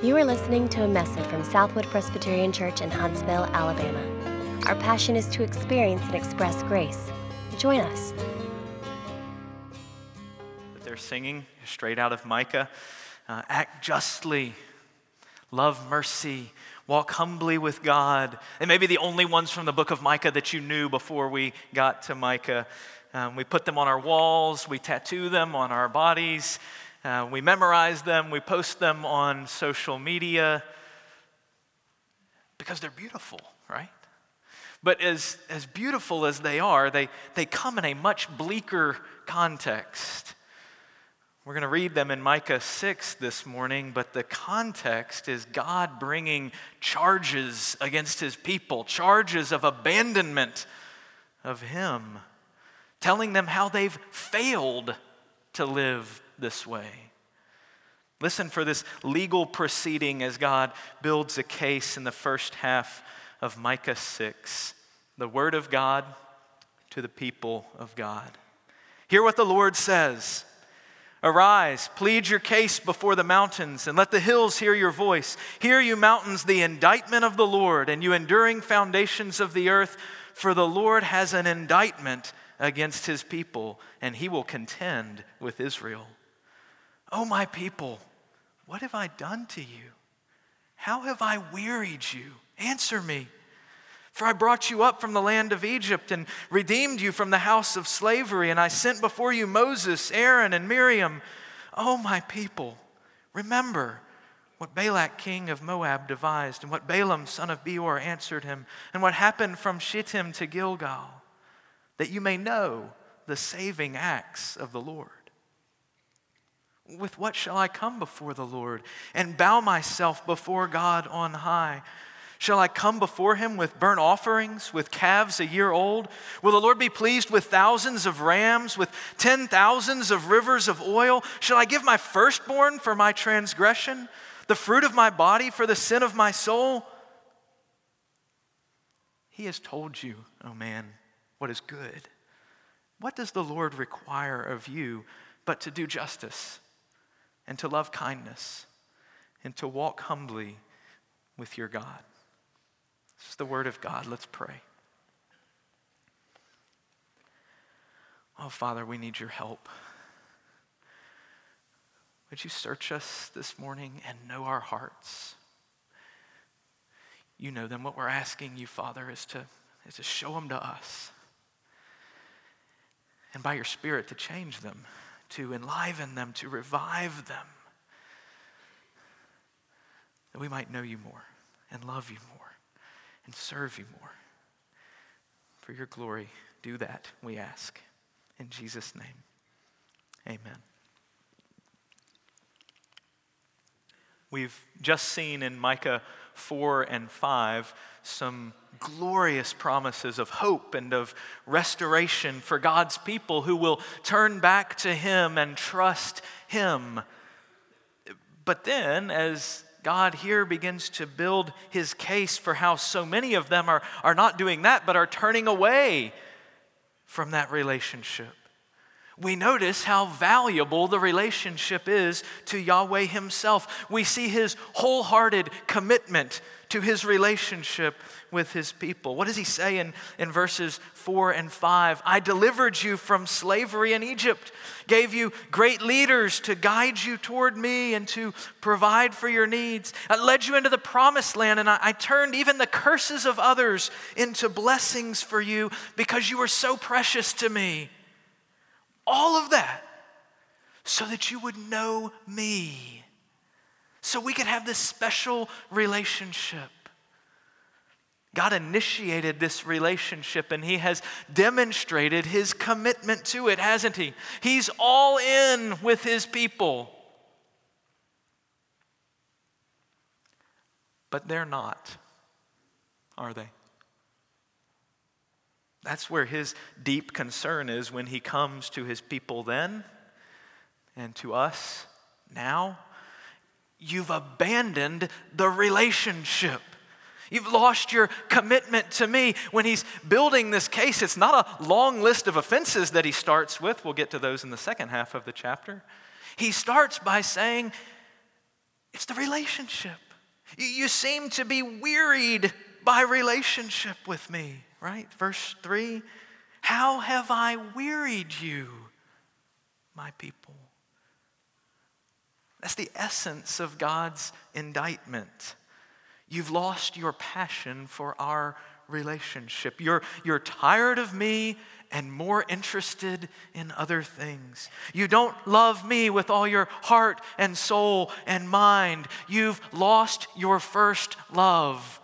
You are listening to a message from Southwood Presbyterian Church in Huntsville, Alabama. Our passion is to experience and express grace. Join us. They're singing straight out of Micah uh, act justly, love mercy, walk humbly with God. And maybe the only ones from the book of Micah that you knew before we got to Micah. Um, we put them on our walls, we tattoo them on our bodies. Uh, we memorize them, we post them on social media because they're beautiful, right? But as, as beautiful as they are, they, they come in a much bleaker context. We're going to read them in Micah 6 this morning, but the context is God bringing charges against his people, charges of abandonment of him, telling them how they've failed to live this way. Listen for this legal proceeding as God builds a case in the first half of Micah 6. The word of God to the people of God. Hear what the Lord says. Arise, plead your case before the mountains, and let the hills hear your voice. Hear, you mountains, the indictment of the Lord, and you enduring foundations of the earth, for the Lord has an indictment against his people, and he will contend with Israel. Oh, my people, what have I done to you? How have I wearied you? Answer me. For I brought you up from the land of Egypt and redeemed you from the house of slavery, and I sent before you Moses, Aaron, and Miriam. Oh, my people, remember what Balak, king of Moab, devised, and what Balaam, son of Beor, answered him, and what happened from Shittim to Gilgal, that you may know the saving acts of the Lord. With what shall I come before the Lord and bow myself before God on high? Shall I come before him with burnt offerings, with calves a year old? Will the Lord be pleased with thousands of rams, with ten thousands of rivers of oil? Shall I give my firstborn for my transgression, the fruit of my body for the sin of my soul? He has told you, O oh man, what is good. What does the Lord require of you but to do justice? And to love kindness and to walk humbly with your God. This is the word of God. Let's pray. Oh, Father, we need your help. Would you search us this morning and know our hearts? You know them. What we're asking you, Father, is to, is to show them to us. And by your Spirit, to change them to enliven them, to revive them, that we might know you more and love you more and serve you more. For your glory, do that, we ask. In Jesus' name, amen. We've just seen in Micah 4 and 5 some glorious promises of hope and of restoration for God's people who will turn back to Him and trust Him. But then, as God here begins to build his case for how so many of them are, are not doing that, but are turning away from that relationship we notice how valuable the relationship is to Yahweh Himself. We see His wholehearted commitment to His relationship with His people. What does He say in, in verses 4 and 5? I delivered you from slavery in Egypt, gave you great leaders to guide you toward me and to provide for your needs. I led you into the promised land, and I, I turned even the curses of others into blessings for you because you were so precious to me all of that so that you would know me, so we could have this special relationship. God initiated this relationship and He has demonstrated His commitment to it, hasn't He? He's all in with His people. But they're not, are they? That's where his deep concern is when he comes to his people then and to us now. You've abandoned the relationship. You've lost your commitment to me. When he's building this case, it's not a long list of offenses that he starts with. We'll get to those in the second half of the chapter. He starts by saying, It's the relationship. You seem to be wearied by relationship with me, right? Verse 3 How have I wearied you, my people? That's the essence of God's indictment. You've lost your passion for our relationship. You're, you're tired of me and more interested in other things. You don't love me with all your heart and soul and mind. You've lost your first love.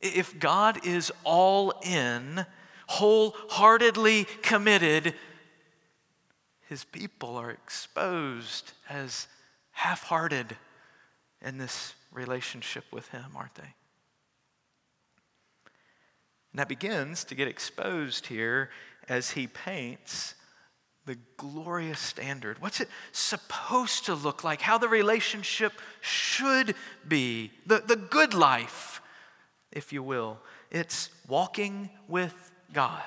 If God is all in, wholeheartedly committed, his people are exposed as half hearted in this relationship with him, aren't they? And that begins to get exposed here as he paints the glorious standard. What's it supposed to look like? How the relationship should be, the, the good life, if you will. It's walking with God.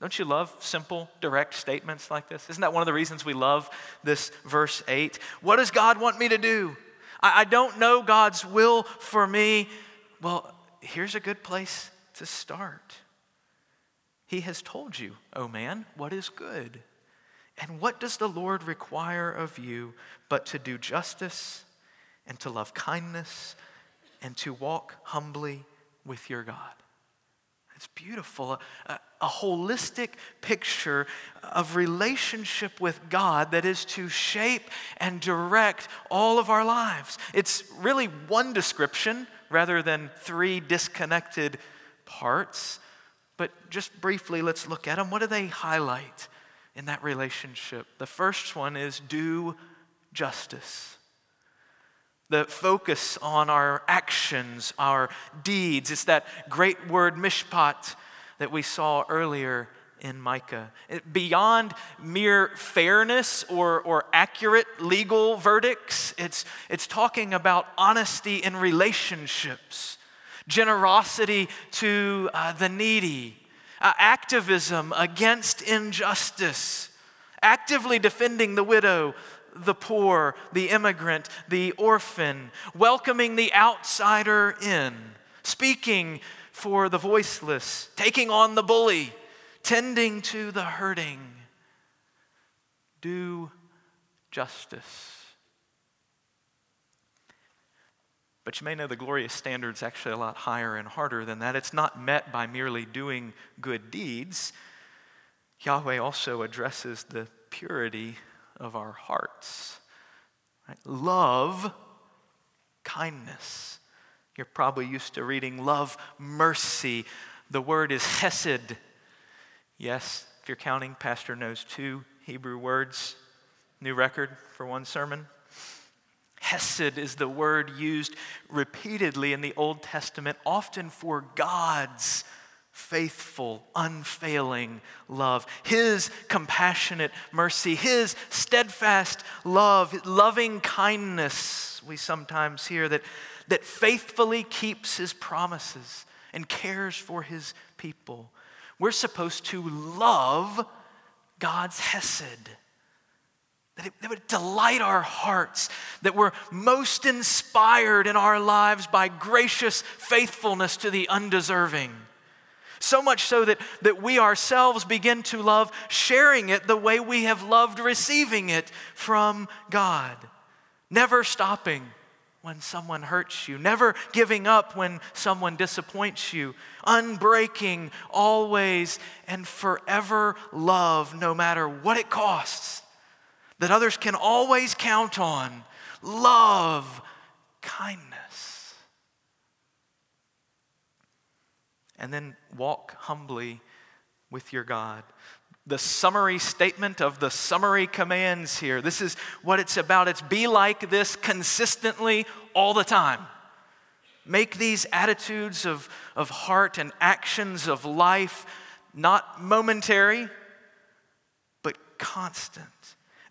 Don't you love simple, direct statements like this? Isn't that one of the reasons we love this verse 8? What does God want me to do? I, I don't know God's will for me. Well, here's a good place to start. He has told you, oh man, what is good. And what does the Lord require of you but to do justice and to love kindness and to walk humbly with your God? It's beautiful. A, a, holistic picture of relationship with God that is to shape and direct all of our lives. It's really one description rather than three disconnected parts, but just briefly, let's look at them. What do they highlight in that relationship? The first one is do justice. The focus on our actions, our deeds. It's that great word mishpat that we saw earlier in Micah. It, beyond mere fairness or, or accurate legal verdicts, it's, it's talking about honesty in relationships generosity to uh, the needy, uh, activism against injustice, actively defending the widow, the poor, the immigrant, the orphan, welcoming the outsider in, speaking for the voiceless, taking on the bully, tending to the hurting. Do justice. But you may know the glorious standard is actually a lot higher and harder than that. It's not met by merely doing good deeds. Yahweh also addresses the purity of our hearts. Right? Love, kindness. You're probably used to reading love, mercy. The word is hesed. Yes, if you're counting, Pastor knows two Hebrew words. New record for one sermon. Hesed is the word used repeatedly in the Old Testament, often for God's faithful, unfailing love, His compassionate mercy, His steadfast love, loving kindness. We sometimes hear that, that faithfully keeps His promises and cares for His people. We're supposed to love God's Hesed that it, that would delight our hearts, that we're most inspired in our lives by gracious faithfulness to the undeserving. So much so that, that we ourselves begin to love sharing it the way we have loved receiving it from God. Never stopping when someone hurts you, never giving up when someone disappoints you, unbreaking, always and forever love, no matter what it costs that others can always count on love, kindness. And then walk humbly with your God. The summary statement of the summary commands here. This is what it's about. It's be like this consistently all the time. Make these attitudes of, of heart and actions of life not momentary, but constant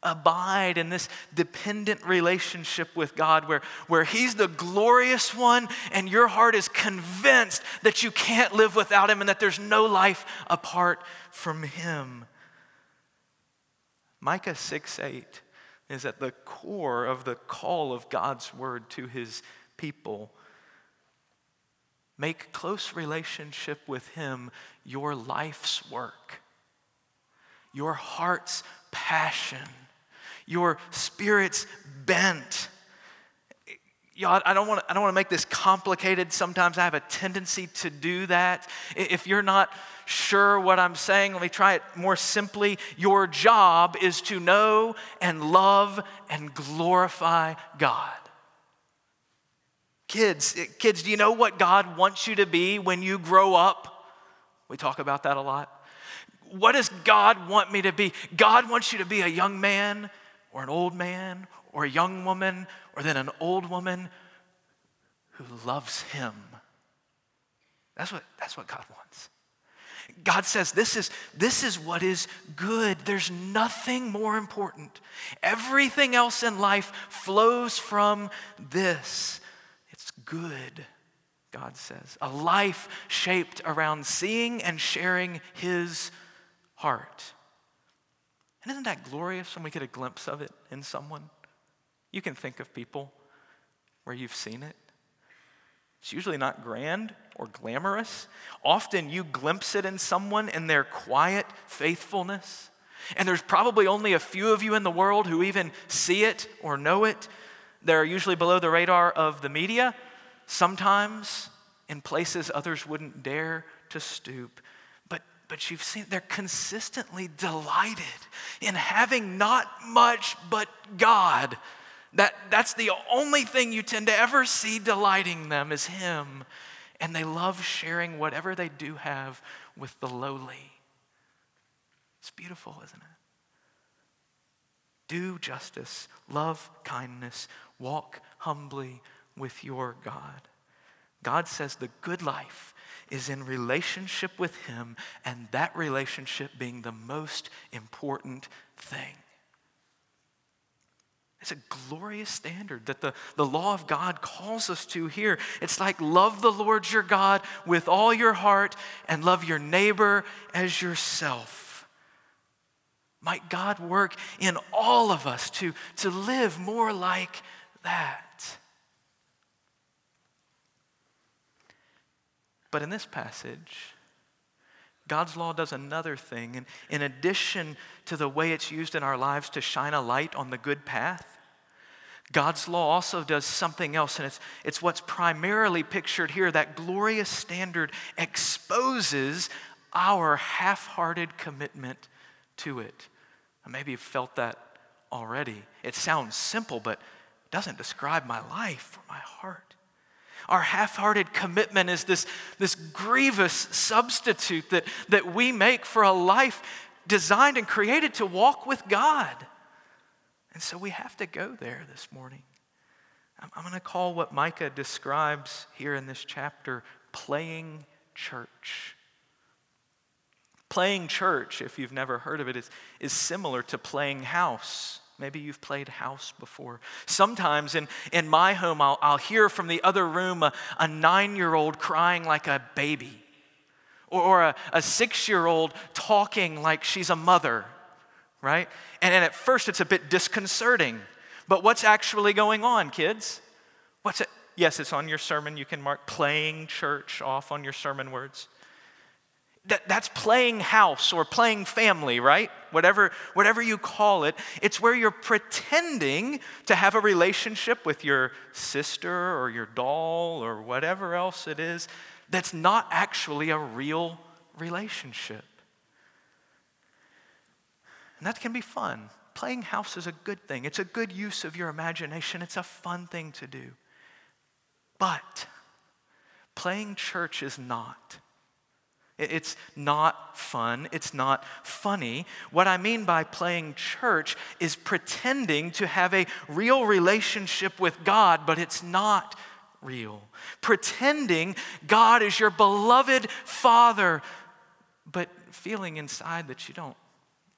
abide in this dependent relationship with God where, where He's the glorious one and your heart is convinced that you can't live without Him and that there's no life apart from Him. Micah 6 8 is at the core of the call of God's word to his people. Make close relationship with him your life's work, your heart's passion, your spirit's bent. Y'all, I don't want to, I don't want to make this complicated. Sometimes I have a tendency to do that. If you're not sure what I'm saying, let me try it more simply. Your job is to know and love and glorify God. Kids, eh, kids, do you know what God wants you to be when you grow up? We talk about that a lot. What does God want me to be? God wants you to be a young man or an old man or a young woman or then an old woman who loves him. That's what, that's what God wants. God says this is, this is what is good. There's nothing more important. Everything else in life flows from this. It's good, God says. A life shaped around seeing and sharing His heart. And isn't that glorious when we get a glimpse of it in someone? You can think of people where you've seen it. It's usually not grand or glamorous. Often you glimpse it in someone in their quiet faithfulness. And there's probably only a few of you in the world who even see it or know it. They're usually below the radar of the media, sometimes in places others wouldn't dare to stoop. But, you've seen they're consistently delighted in having not much but God that, that's the only thing you tend to ever see delighting them is Him. And they love sharing whatever they do have with the lowly. It's beautiful, isn't it? Do justice, love kindness, walk humbly with your God. God says the good life is in relationship with Him, and that relationship being the most important thing. It's a glorious standard that the, the law of God calls us to here. It's like love the Lord your God with all your heart and love your neighbor as yourself. Might God work in all of us to, to live more like that. But in this passage, God's law does another thing. And in addition to the way it's used in our lives to shine a light on the good path, God's law also does something else, and it's, it's what's primarily pictured here. That glorious standard exposes our half hearted commitment to it. Maybe you've felt that already. It sounds simple, but it doesn't describe my life or my heart. Our half hearted commitment is this, this grievous substitute that, that we make for a life designed and created to walk with God. And so we have to go there this morning. I'm, I'm going to call what Micah describes here in this chapter playing church. Playing church, if you've never heard of it, is, is similar to playing house. Maybe you've played house before. Sometimes in, in my home, I'll, I'll hear from the other room a, a nine year old crying like a baby, or, or a, a six year old talking like she's a mother right? And, and at first it's a bit disconcerting. But what's actually going on, kids? What's it? Yes, it's on your sermon. You can mark playing church off on your sermon words. That, that's playing house or playing family, right? Whatever, whatever you call it, it's where you're pretending to have a relationship with your sister or your doll or whatever else it is that's not actually a real relationship. And that can be fun. Playing house is a good thing, it's a good use of your imagination, it's a fun thing to do. But playing church is not. It's not fun. It's not funny. What I mean by playing church is pretending to have a real relationship with God, but it's not real. Pretending God is your beloved Father, but feeling inside that you don't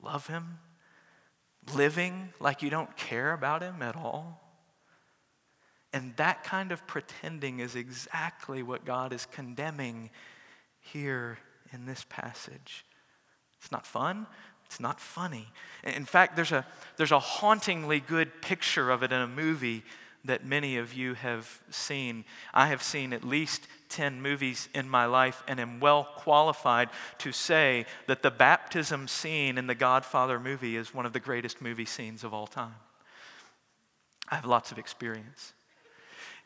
love Him, living like you don't care about Him at all. And that kind of pretending is exactly what God is condemning here in this passage. It's not fun, It's not funny. In fact, there's a, there's a hauntingly good picture of it in a movie that many of you have seen. I have seen at least 10 movies in my life and am well qualified to say that the baptism scene in the Godfather movie is one of the greatest movie scenes of all time. I have lots of experience.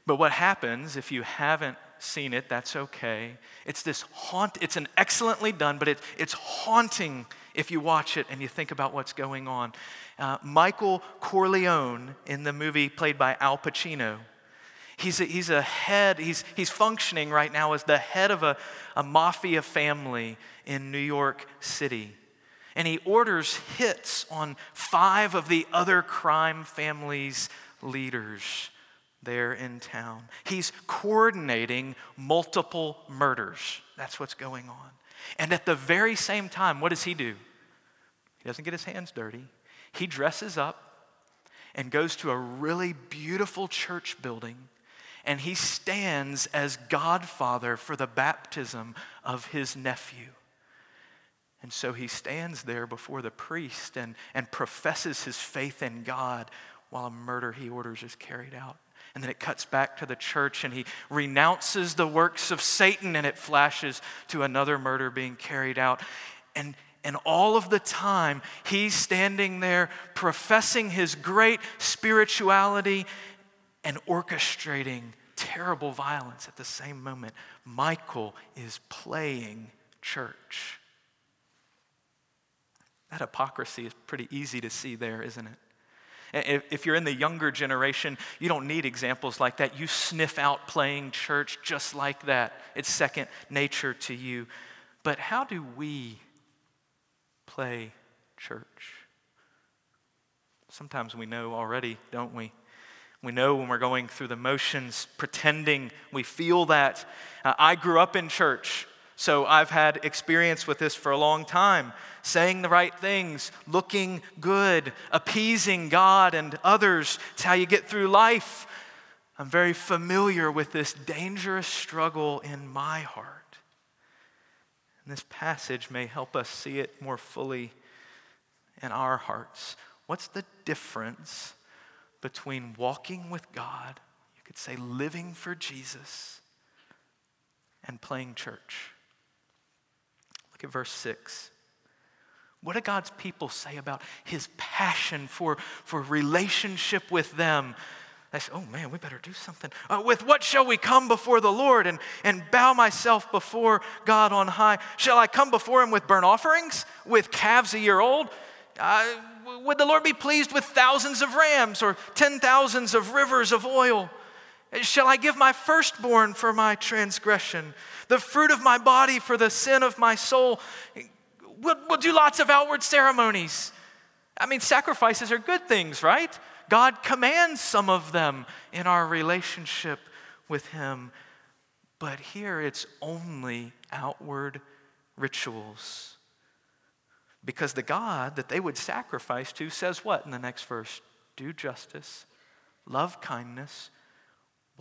But what happens if you haven't seen it, that's okay. It's this haunt, it's an excellently done, but it, it's haunting if you watch it and you think about what's going on. Uh, Michael Corleone in the movie played by Al Pacino. He's a, he's a head, he's, he's functioning right now as the head of a, a mafia family in New York City. And he orders hits on five of the other crime families' leaders there in town. He's coordinating multiple murders. That's what's going on. And at the very same time, what does he do? He doesn't get his hands dirty. He dresses up and goes to a really beautiful church building and he stands as godfather for the baptism of his nephew. And so he stands there before the priest and, and professes his faith in God while a murder he orders is carried out. And then it cuts back to the church and he renounces the works of Satan and it flashes to another murder being carried out. And, and all of the time, he's standing there professing his great spirituality and orchestrating terrible violence at the same moment. Michael is playing church. That hypocrisy is pretty easy to see there, isn't it? If you're in the younger generation, you don't need examples like that. You sniff out playing church just like that. It's second nature to you. But how do we play church? Sometimes we know already, don't we? We know when we're going through the motions, pretending we feel that. Uh, I grew up in church. So I've had experience with this for a long time saying the right things, looking good, appeasing God and others. It's how you get through life. I'm very familiar with this dangerous struggle in my heart. And this passage may help us see it more fully in our hearts. What's the difference between walking with God, you could say living for Jesus, and playing church? Look at verse 6. What do God's people say about his passion for, for relationship with them? They say, oh man, we better do something. Uh, with what shall we come before the Lord and, and bow myself before God on high? Shall I come before him with burnt offerings, with calves a year old? Uh, would the Lord be pleased with thousands of rams or ten thousands of rivers of oil? Shall I give my firstborn for my transgression, the fruit of my body for the sin of my soul? We'll, we'll do lots of outward ceremonies. I mean, sacrifices are good things, right? God commands some of them in our relationship with Him. But here it's only outward rituals. Because the God that they would sacrifice to says what in the next verse? Do justice, love kindness,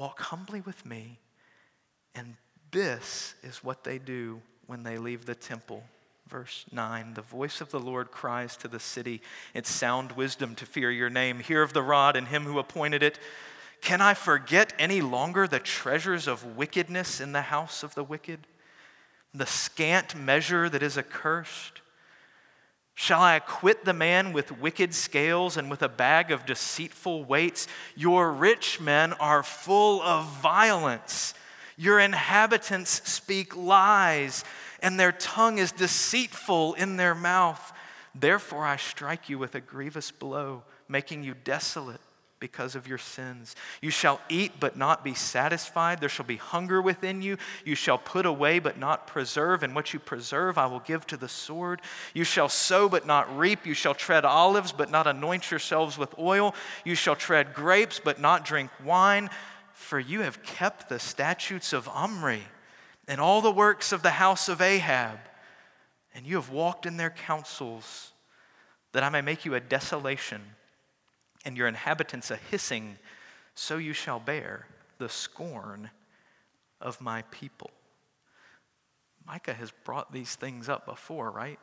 Walk humbly with me. And this is what they do when they leave the temple. Verse 9 The voice of the Lord cries to the city, It's sound wisdom to fear your name. Hear of the rod and him who appointed it. Can I forget any longer the treasures of wickedness in the house of the wicked? The scant measure that is accursed? Shall I acquit the man with wicked scales and with a bag of deceitful weights? Your rich men are full of violence. Your inhabitants speak lies, and their tongue is deceitful in their mouth. Therefore, I strike you with a grievous blow, making you desolate because of your sins. You shall eat but not be satisfied. There shall be hunger within you. You shall put away but not preserve, and what you preserve I will give to the sword. You shall sow but not reap. You shall tread olives but not anoint yourselves with oil. You shall tread grapes but not drink wine. For you have kept the statutes of Omri and all the works of the house of Ahab, and you have walked in their counsels, that I may make you a desolation and your inhabitants a hissing, so you shall bear the scorn of my people. Micah has brought these things up before, right?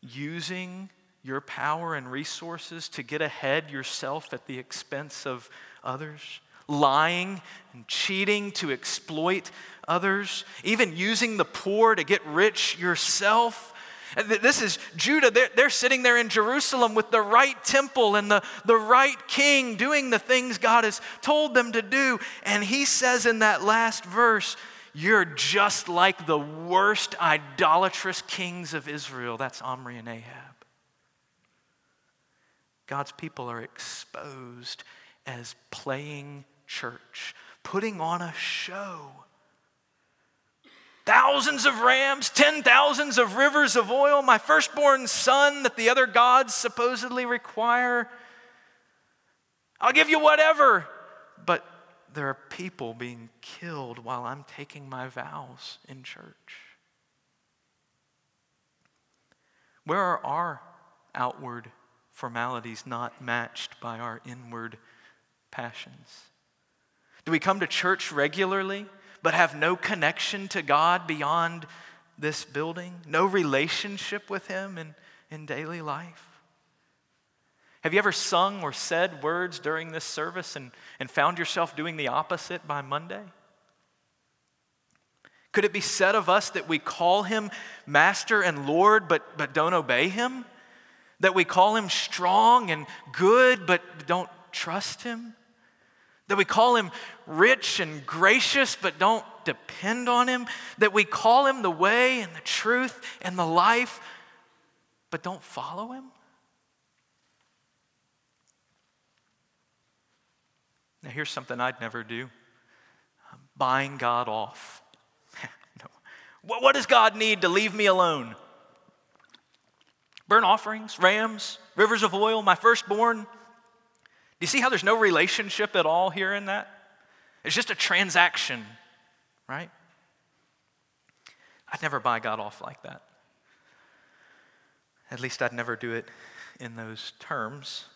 using your power and resources to get ahead yourself at the expense of others, lying and cheating to exploit others, even using the poor to get rich yourself. This is Judah. They're, they're, sitting there in Jerusalem with the right temple and the, the right king doing the things God has told them to do. And he says in that last verse, You're just like the worst idolatrous kings of Israel. That's Omri and Ahab. God's people are exposed as playing church, putting on a show. Thousands of rams, ten thousands of rivers of oil, my firstborn son that the other gods supposedly require. I'll give you whatever. But there are people being killed while I'm taking my vows in church. Where are our outward formalities not matched by our inward passions? Do we come to church regularly but have no connection to God beyond this building? No relationship with Him in, in daily life? Have you ever sung or said words during this service and, and found yourself doing the opposite by Monday? Could it be said of us that we call him Master and Lord but, but don't obey him? That we call him strong and good, but don't trust him? That we call him rich and gracious, but don't depend on him? That we call him the way and the truth and the life, but don't follow him? Now, here's something I'd never do buying God off. no. what, what does God need to leave me alone? burnt offerings, rams, rivers of oil, my firstborn. Do you see how there's no relationship at all here in that? It's just a transaction, right? I'd never buy God off like that. At least I'd never do it in those terms.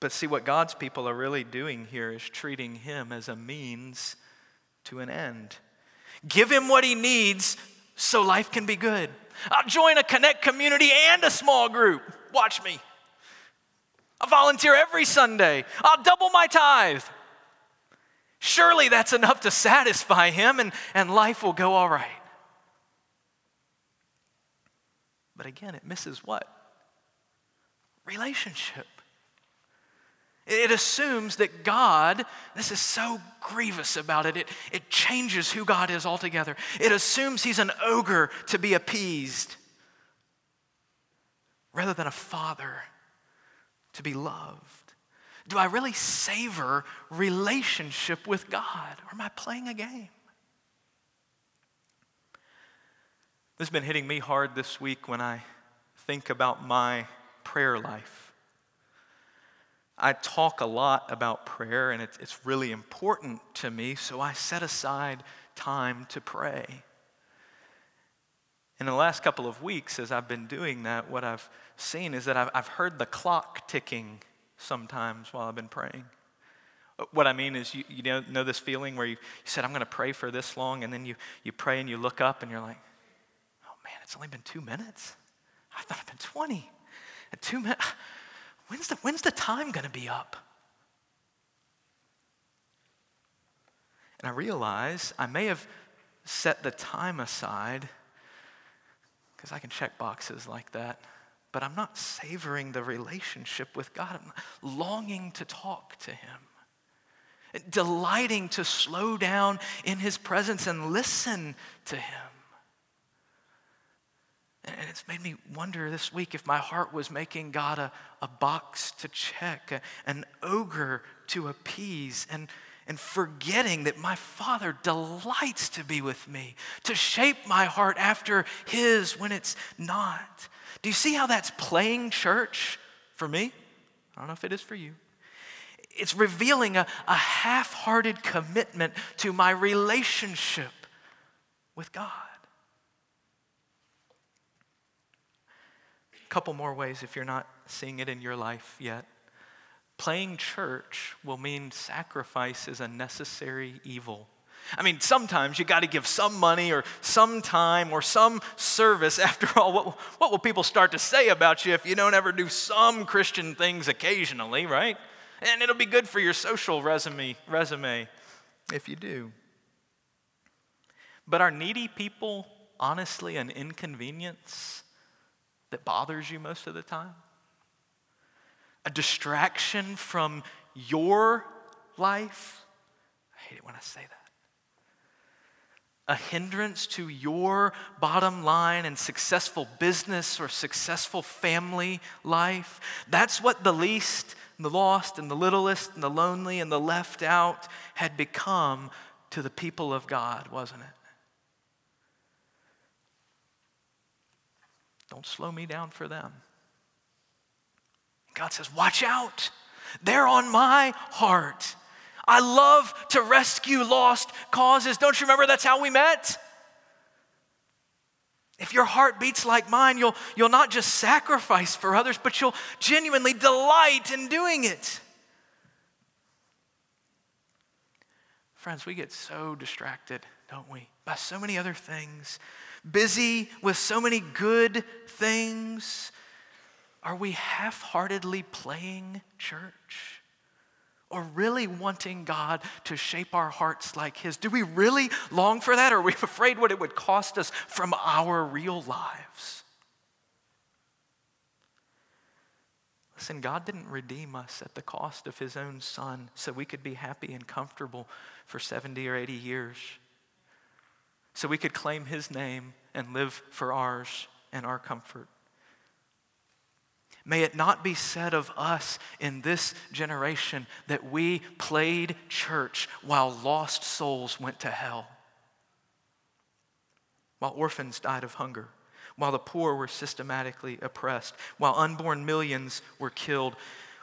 But see, what God's people are really doing here is treating Him as a means to an end. Give Him what He needs so life can be good. I'll join a connect community and a small group. Watch me. I'll volunteer every Sunday. I'll double my tithe. Surely that's enough to satisfy him and, and life will go all right. But again, it misses what? Relationship. It assumes that God, this is so grievous about it, it, it changes who God is altogether. It assumes he's an ogre to be appeased rather than a father to be loved. Do I really savor relationship with God or am I playing a game? This has been hitting me hard this week when I think about my prayer life. I talk a lot about prayer, and it's, it's really important to me, so I set aside time to pray. In the last couple of weeks, as I've been doing that, what I've seen is that I've, I've heard the clock ticking sometimes while I've been praying. What I mean is, you, you know, know this feeling where you, you said, I'm going to pray for this long, and then you, you pray and you look up and you're like, oh man, it's only been two minutes? I thought it'd been 20. At two minutes, When's the, when's the time going to be up? And I realize I may have set the time aside because I can check boxes like that, but I'm not savoring the relationship with God. I'm longing to talk to Him, delighting to slow down in His presence and listen to Him. And it's made me wonder this week if my heart was making God a, a box to check, a, an ogre to appease, and, and forgetting that my Father delights to be with me, to shape my heart after His when it's not. Do you see how that's playing church for me? I don't know if it is for you. It's revealing a, a half hearted commitment to my relationship with God. A couple more ways if you're not seeing it in your life yet. Playing church will mean sacrifice is a necessary evil. I mean, sometimes you got to give some money or some time or some service. After all, what, what will people start to say about you if you don't ever do some Christian things occasionally, right? And it'll be good for your social resume, resume if you do. But are needy people honestly an inconvenience that bothers you most of the time? A distraction from your life? I hate it when I say that a hindrance to your bottom line and successful business or successful family life. That's what the least, and the lost, and the littlest, and the lonely, and the left out had become to the people of God, wasn't it? Don't slow me down for them. God says, Watch out. They're on my heart. I love to rescue lost causes. Don't you remember that's how we met? If your heart beats like mine, you'll, you'll not just sacrifice for others, but you'll genuinely delight in doing it. Friends, we get so distracted, don't we, by so many other things, busy with so many good things. Are we half heartedly playing church? or really wanting God to shape our hearts like His? Do we really long for that, or are we afraid what it would cost us from our real lives? Listen, God didn't redeem us at the cost of His own Son so we could be happy and comfortable for 70 or 80 years, so we could claim His name and live for ours and our comfort. May it not be said of us in this generation that we played church while lost souls went to hell, while orphans died of hunger, while the poor were systematically oppressed, while unborn millions were killed,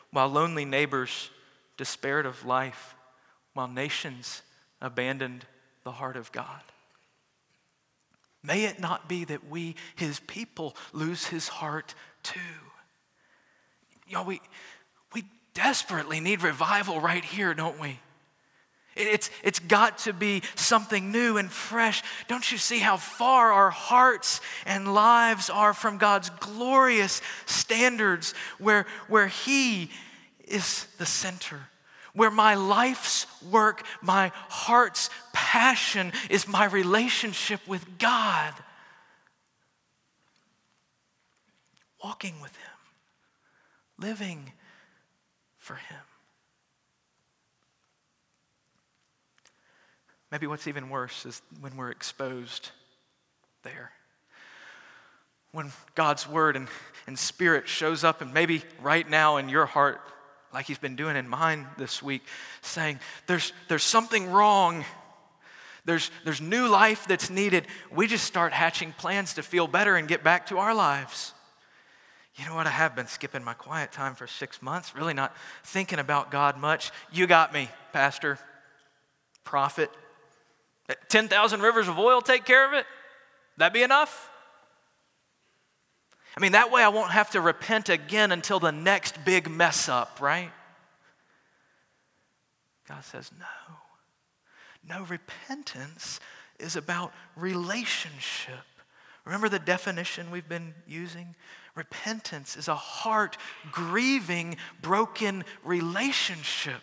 while lonely neighbors despaired of life, while nations abandoned the heart of God. May it not be that we, his people, lose his heart too. Y'all, we, we desperately need revival right here, don't we? It's, it's got to be something new and fresh. Don't you see how far our hearts and lives are from God's glorious standards where, where He is the center? Where my life's work, my heart's passion is my relationship with God. Walking with Him living for Him. Maybe what's even worse is when we're exposed there. When God's word and, and spirit shows up, and maybe right now in your heart, like He's been doing in mine this week, saying, There's, there's something wrong. There's, there's new life that's needed. We just start hatching plans to feel better and get back to our lives. You know what? I have been skipping my quiet time for six months, really not thinking about God much. You got me, Pastor, prophet. 10,000 rivers of oil take care of it? That be enough? I mean, that way I won't have to repent again until the next big mess up, right? God says, no. No, repentance is about relationship. Remember the definition we've been using? Repentance is a heart grieving, broken relationship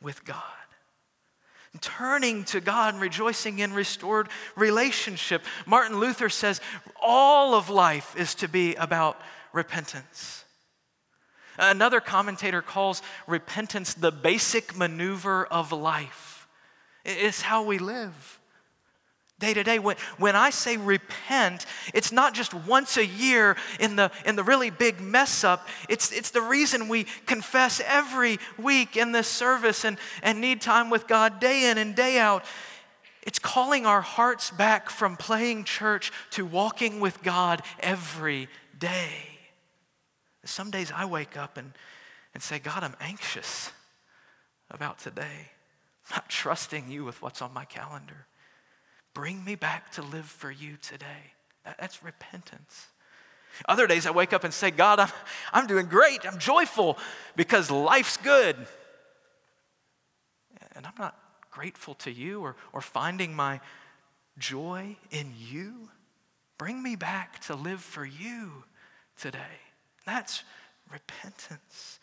with God. Turning to God and rejoicing in restored relationship. Martin Luther says all of life is to be about repentance. Another commentator calls repentance the basic maneuver of life. It's how we live day to day. When, when I say repent, it's not just once a year in the, in the really big mess up. It's, it's the reason we confess every week in this service and, and need time with God day in and day out. It's calling our hearts back from playing church to walking with God every day. Some days I wake up and, and say, God, I'm anxious about today. I'm not trusting you with what's on my calendar. Bring me back to live for you today. That's repentance. Other days I wake up and say, God, I'm, I'm doing great. I'm joyful because life's good. And I'm not grateful to you or, or finding my joy in you. Bring me back to live for you today. That's repentance.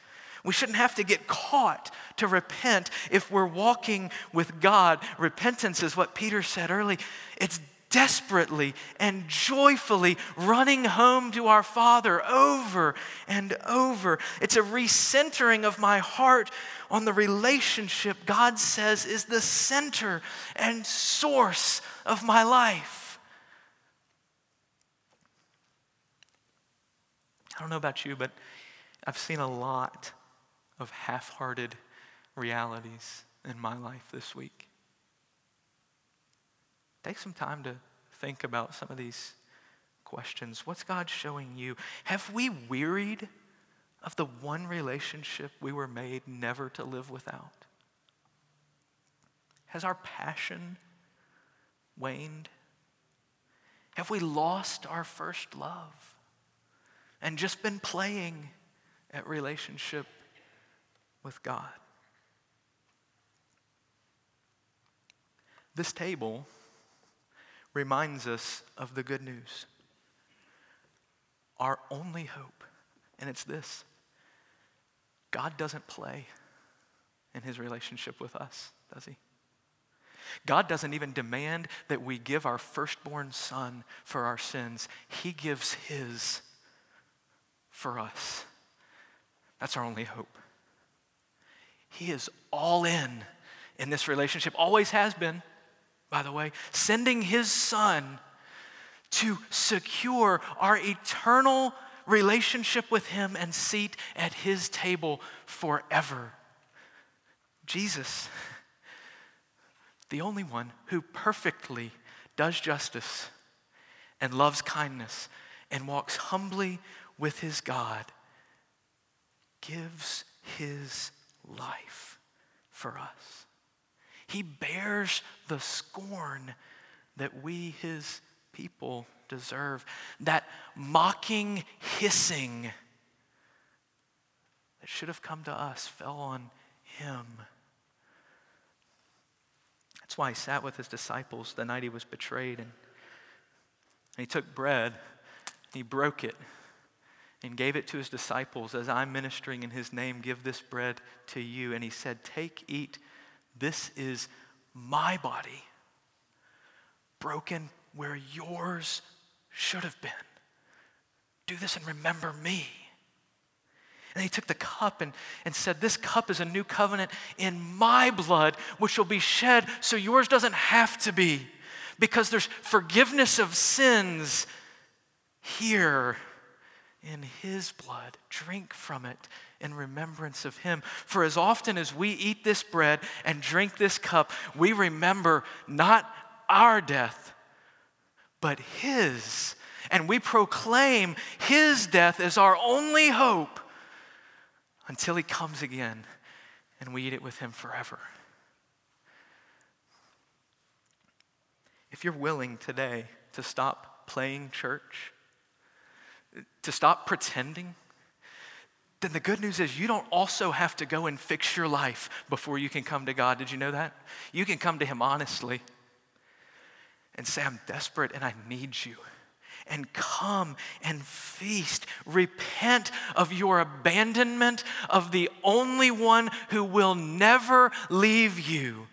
We shouldn't have to get caught to repent if we're walking with God. Repentance is what Peter said early. It's desperately and joyfully running home to our Father over and over. It's a recentering of my heart on the relationship God says is the center and source of my life. I don't know about you, but I've seen a lot of half hearted realities in my life this week. Take some time to think about some of these questions. What's God showing you? Have we wearied of the one relationship we were made never to live without? Has our passion waned? Have we lost our first love and just been playing at relationship with God? This table reminds us of the good news. Our only hope, and it's this God doesn't play in his relationship with us, does he? God doesn't even demand that we give our firstborn son for our sins, he gives his for us. That's our only hope. He is all in in this relationship, always has been, by the way, sending his son to secure our eternal relationship with him and seat at his table forever. Jesus, the only one who perfectly does justice and loves kindness and walks humbly with his God, gives his life for us. He bears the scorn that we, his people, deserve. That mocking hissing that should have come to us fell on him. That's why he sat with his disciples the night he was betrayed. And, and he took bread, he broke it, and gave it to his disciples as I'm ministering in his name, give this bread to you. And he said, Take, eat, this is my body, broken where yours should have been. Do this and remember me. And he took the cup and, and said, This cup is a new covenant in my blood, which will be shed so yours doesn't have to be, because there's forgiveness of sins here in his blood. Drink from it in remembrance of him. For as often as we eat this bread and drink this cup, we remember not our death, but his. And we proclaim his death as our only hope until he comes again and we eat it with him forever. If you're willing today to stop playing church, to stop pretending, then the good news is you don't also have to go and fix your life before you can come to God. Did you know that? You can come to Him honestly and say, I'm desperate and I need you. And come and feast. Repent of your abandonment of the only one who will never leave you.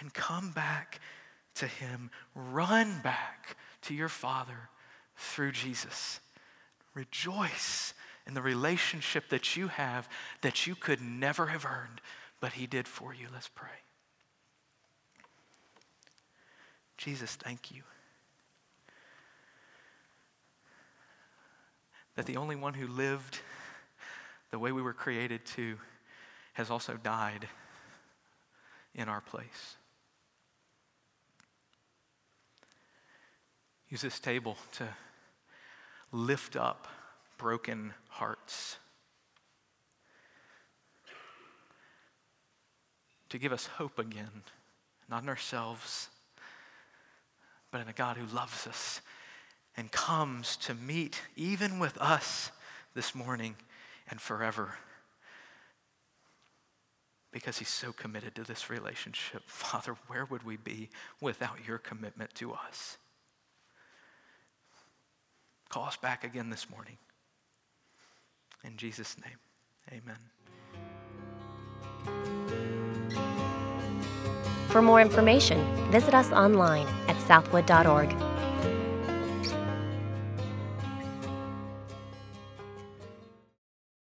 And come back to Him. Run back to your Father through Jesus. Rejoice in the relationship that you have that you could never have earned, but He did for you. Let's pray. Jesus, thank you. That the only one who lived the way we were created to has also died in our place. Use this table to lift up broken hearts. To give us hope again, not in ourselves, but in a God who loves us and comes to meet even with us this morning and forever. because he's so committed to this relationship. Father, where would we be without your commitment to us? Call us back again this morning. In Jesus' name, amen. For more information, visit us online at southwood.org.